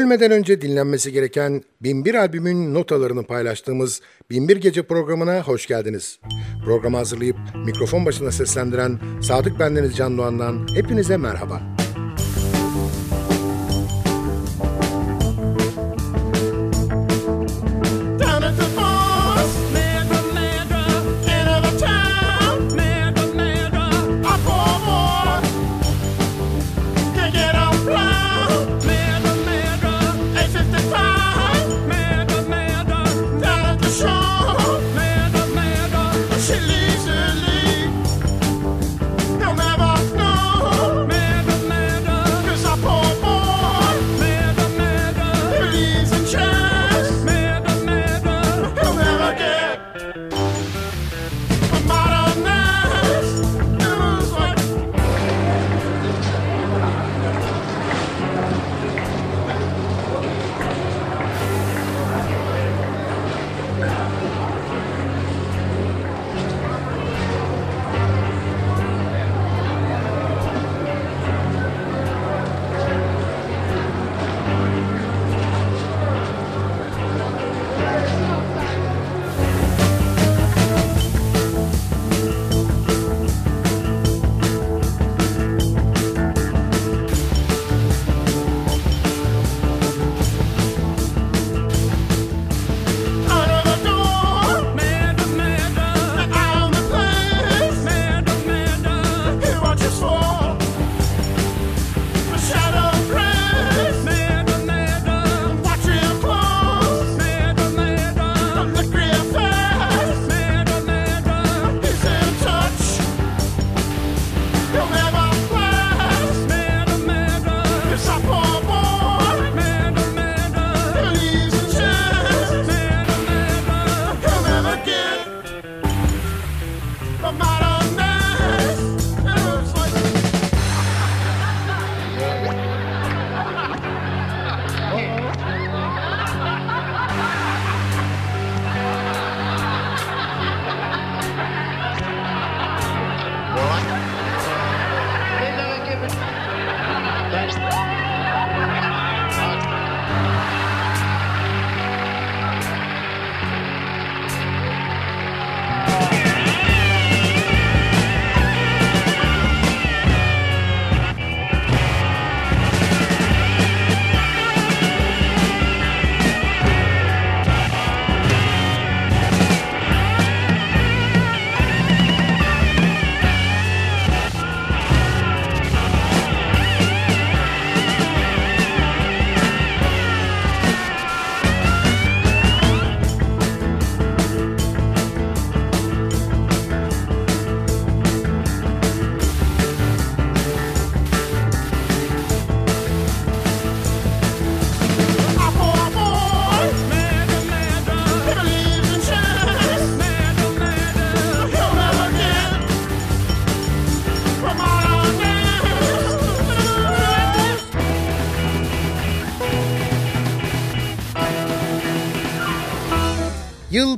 Ölmeden önce dinlenmesi gereken Binbir albümün notalarını paylaştığımız Binbir Gece programına hoş geldiniz. Programı hazırlayıp mikrofon başına seslendiren Sadık Bendeniz Can Doğan'dan hepinize merhaba.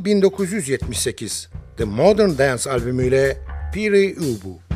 1978. The Modern Dance albümüyle Piri Ubu.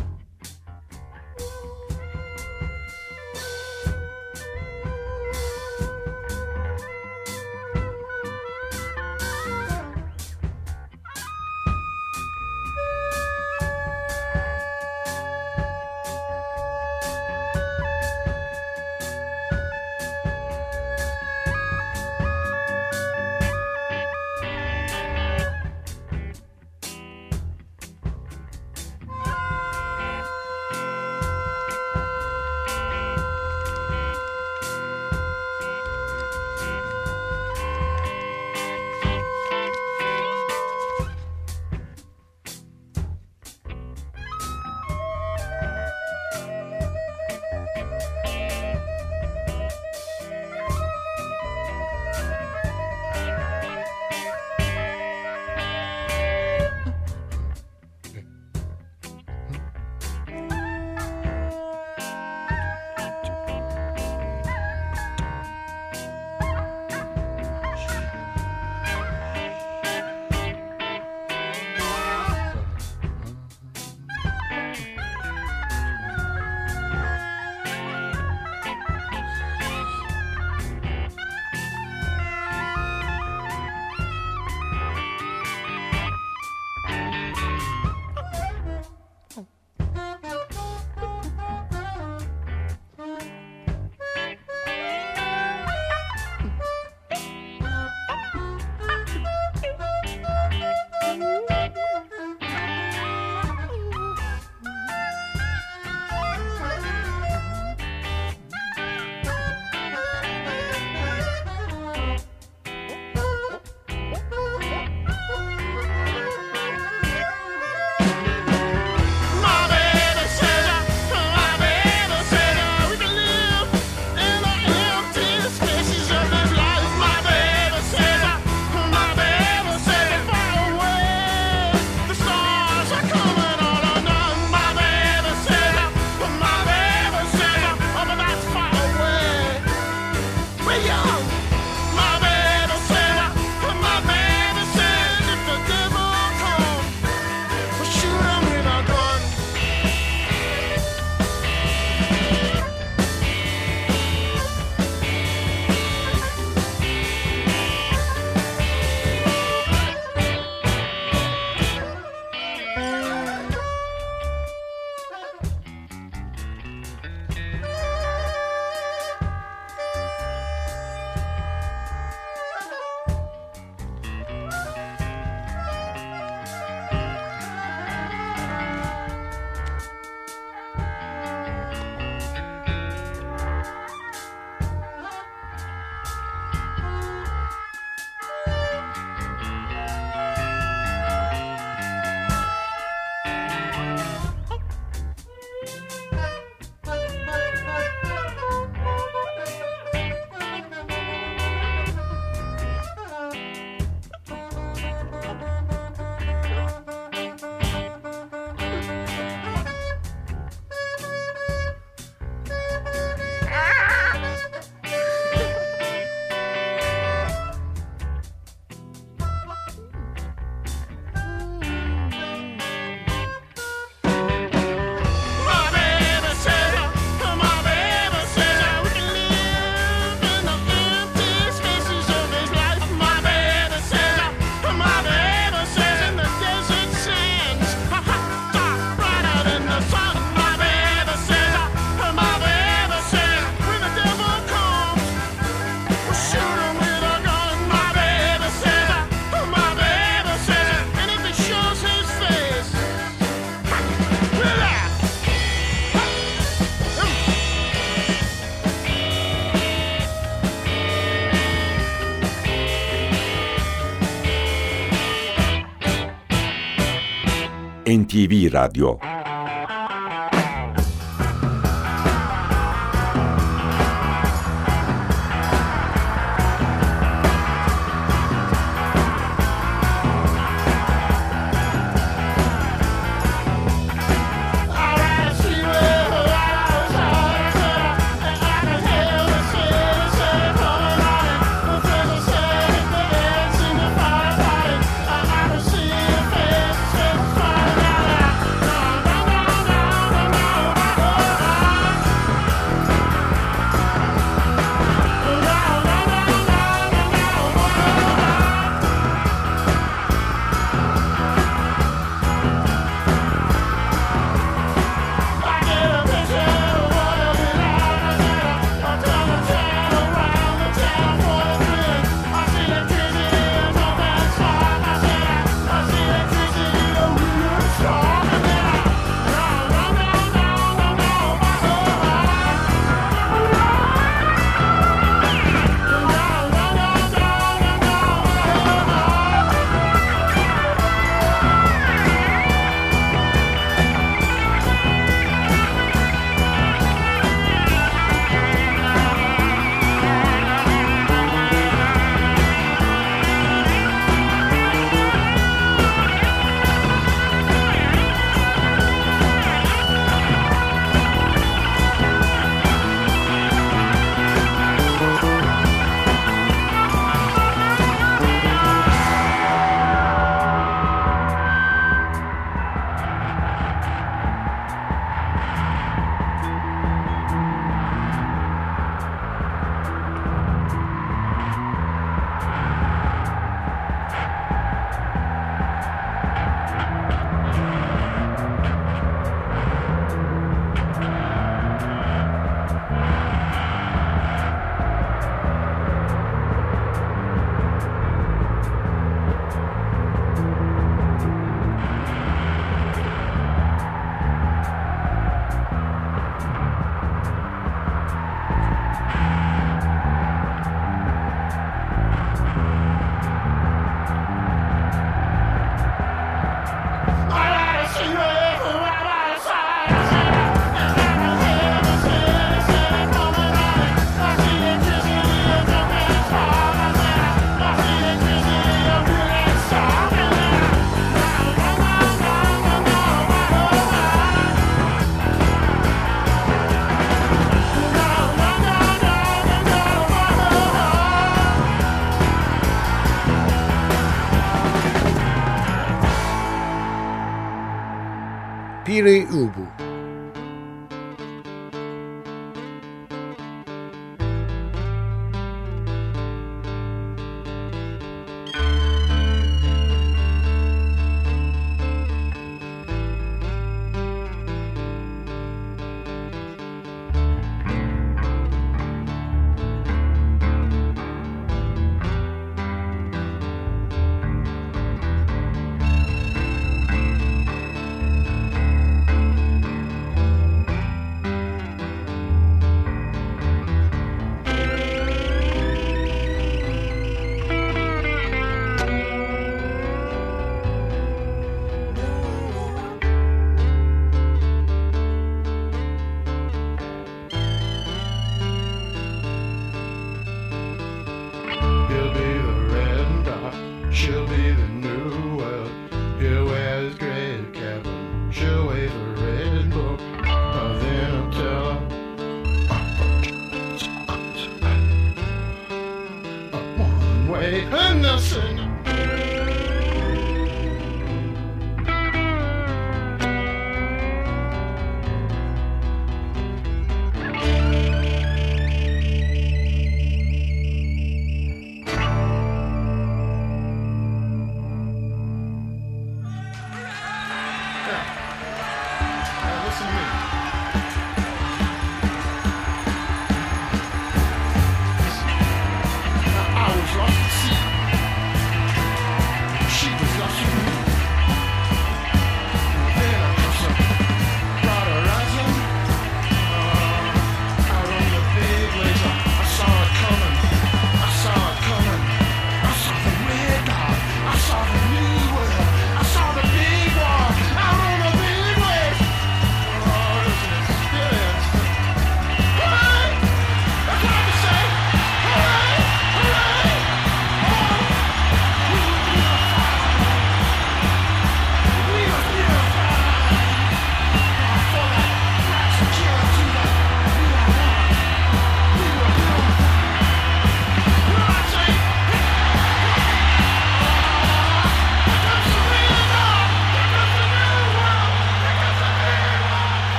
Radio.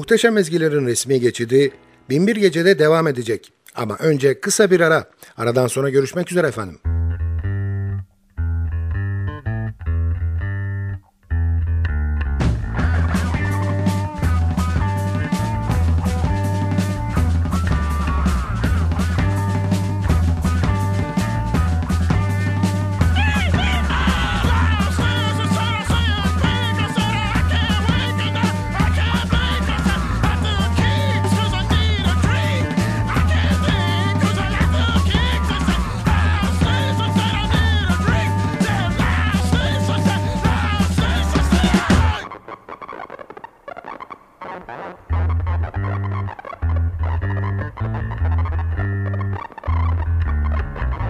Muhteşem Ezgilerin resmi geçidi Binbir Gece'de devam edecek. Ama önce kısa bir ara. Aradan sonra görüşmek üzere efendim.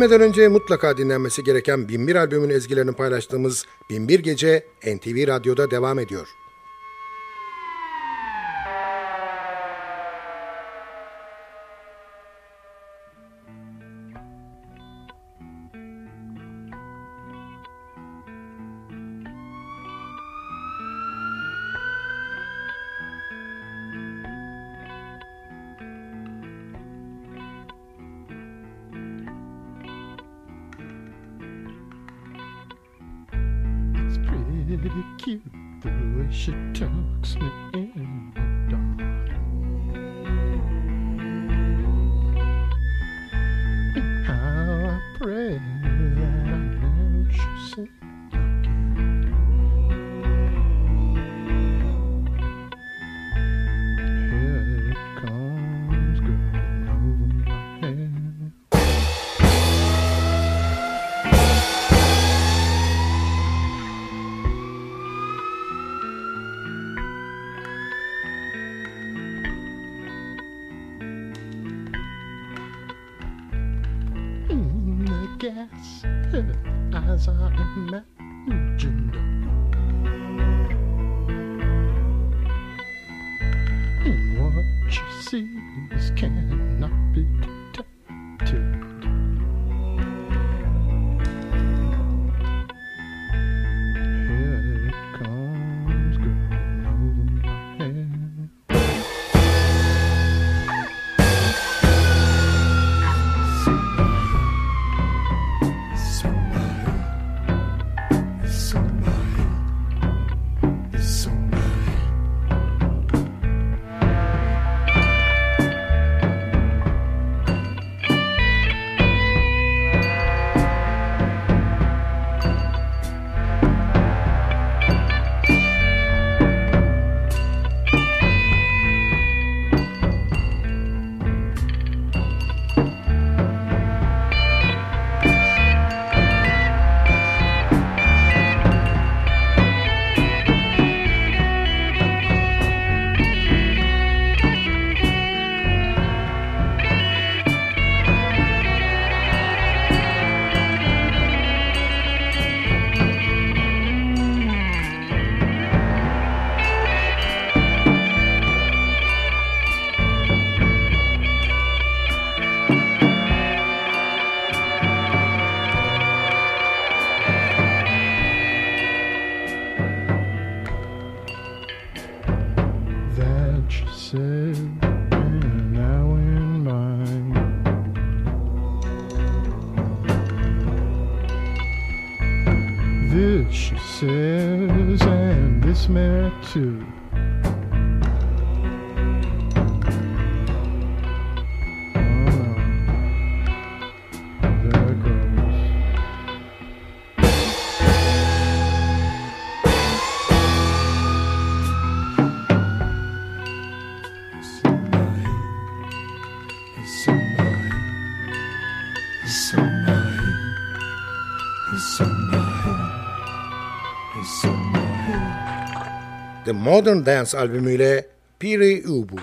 Ölmeden önce mutlaka dinlenmesi gereken Binbir albümün ezgilerini paylaştığımız Binbir Gece NTV Radyo'da devam ediyor. seas can. Modern Dance albümüyle Piri Ubu.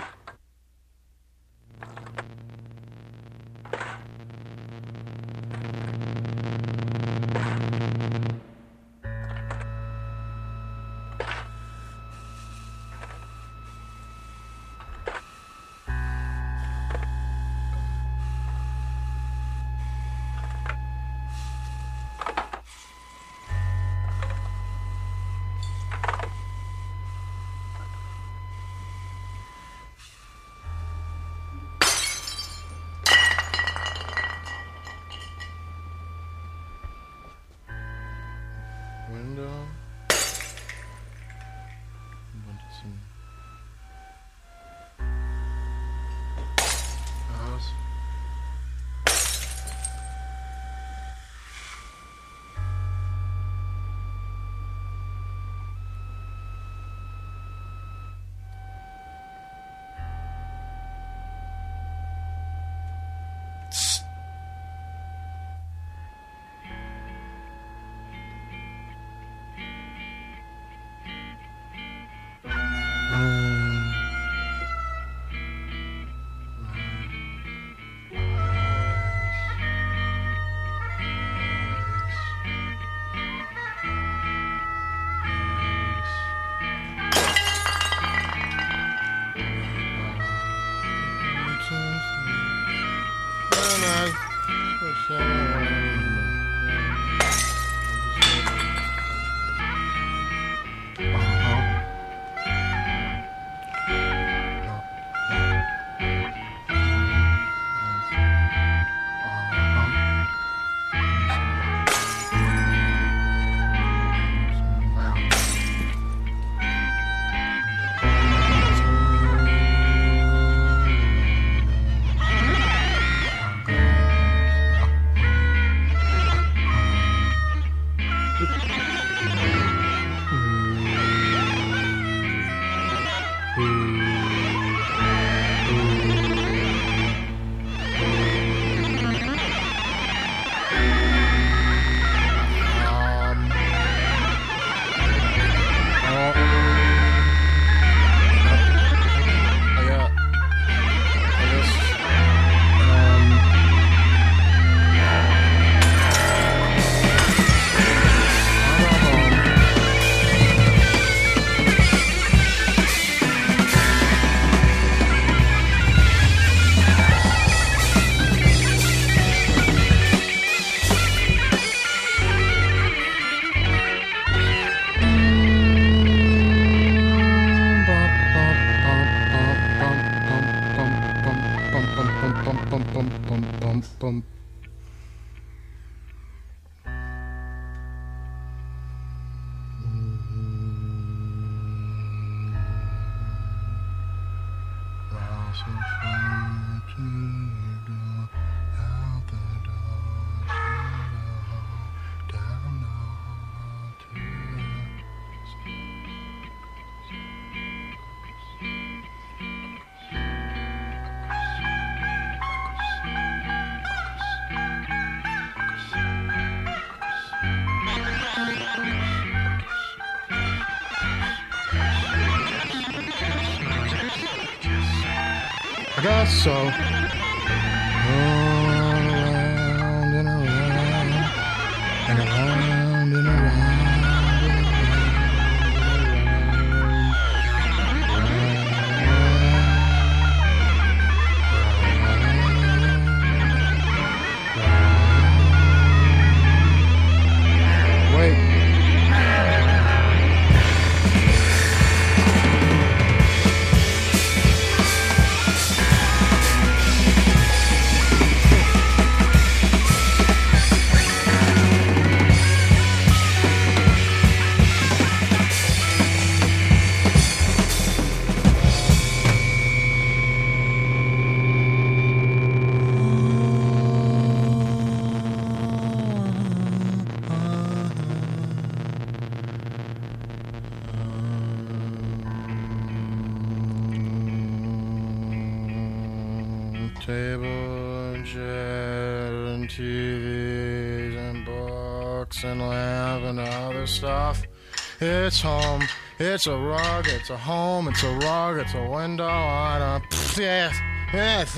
It's home. It's a rug. It's a home. It's a rug. It's a window on a. Yes. Yes.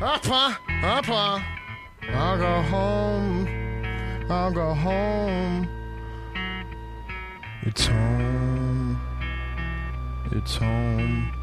Up, uh, up, uh. I'll go home. I'll go home. It's home. It's home.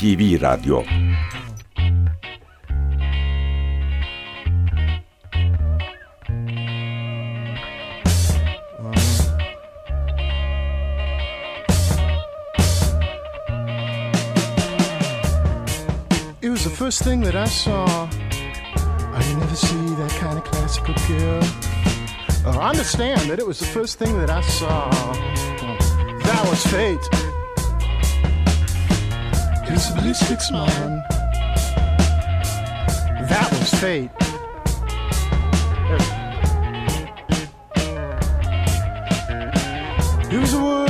NTV Radyo It was the first thing that I saw. I didn't ever see that kind of classical girl. Uh, I understand that it was the first thing that I saw. That was fate. It's a ballistic man. That was fate. Was a word,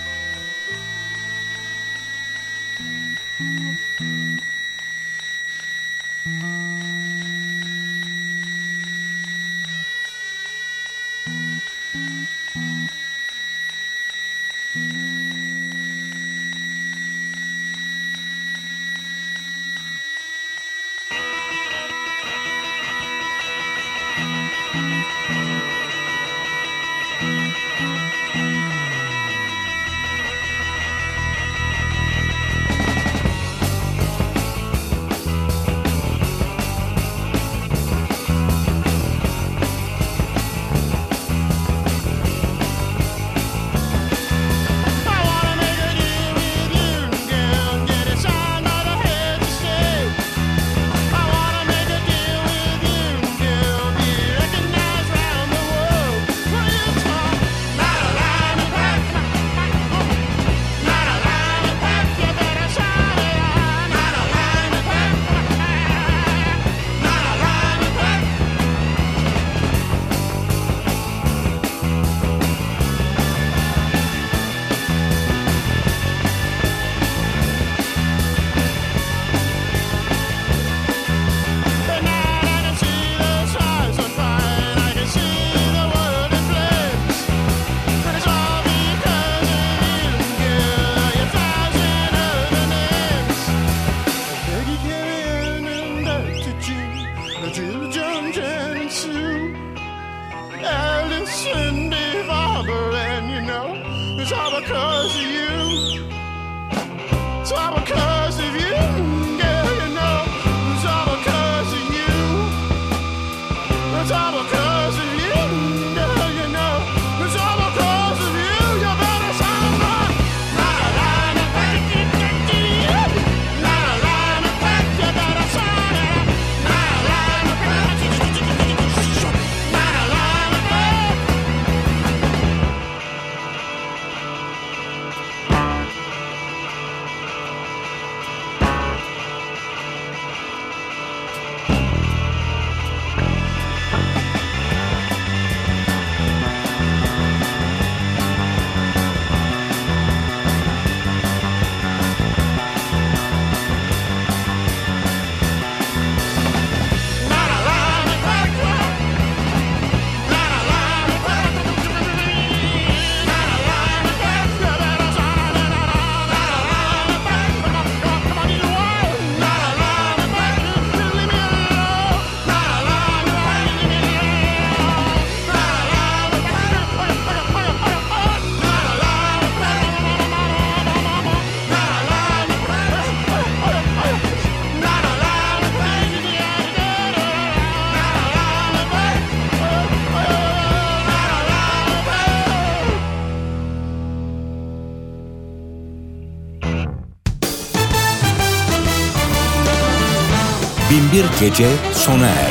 bir gece sona erdi.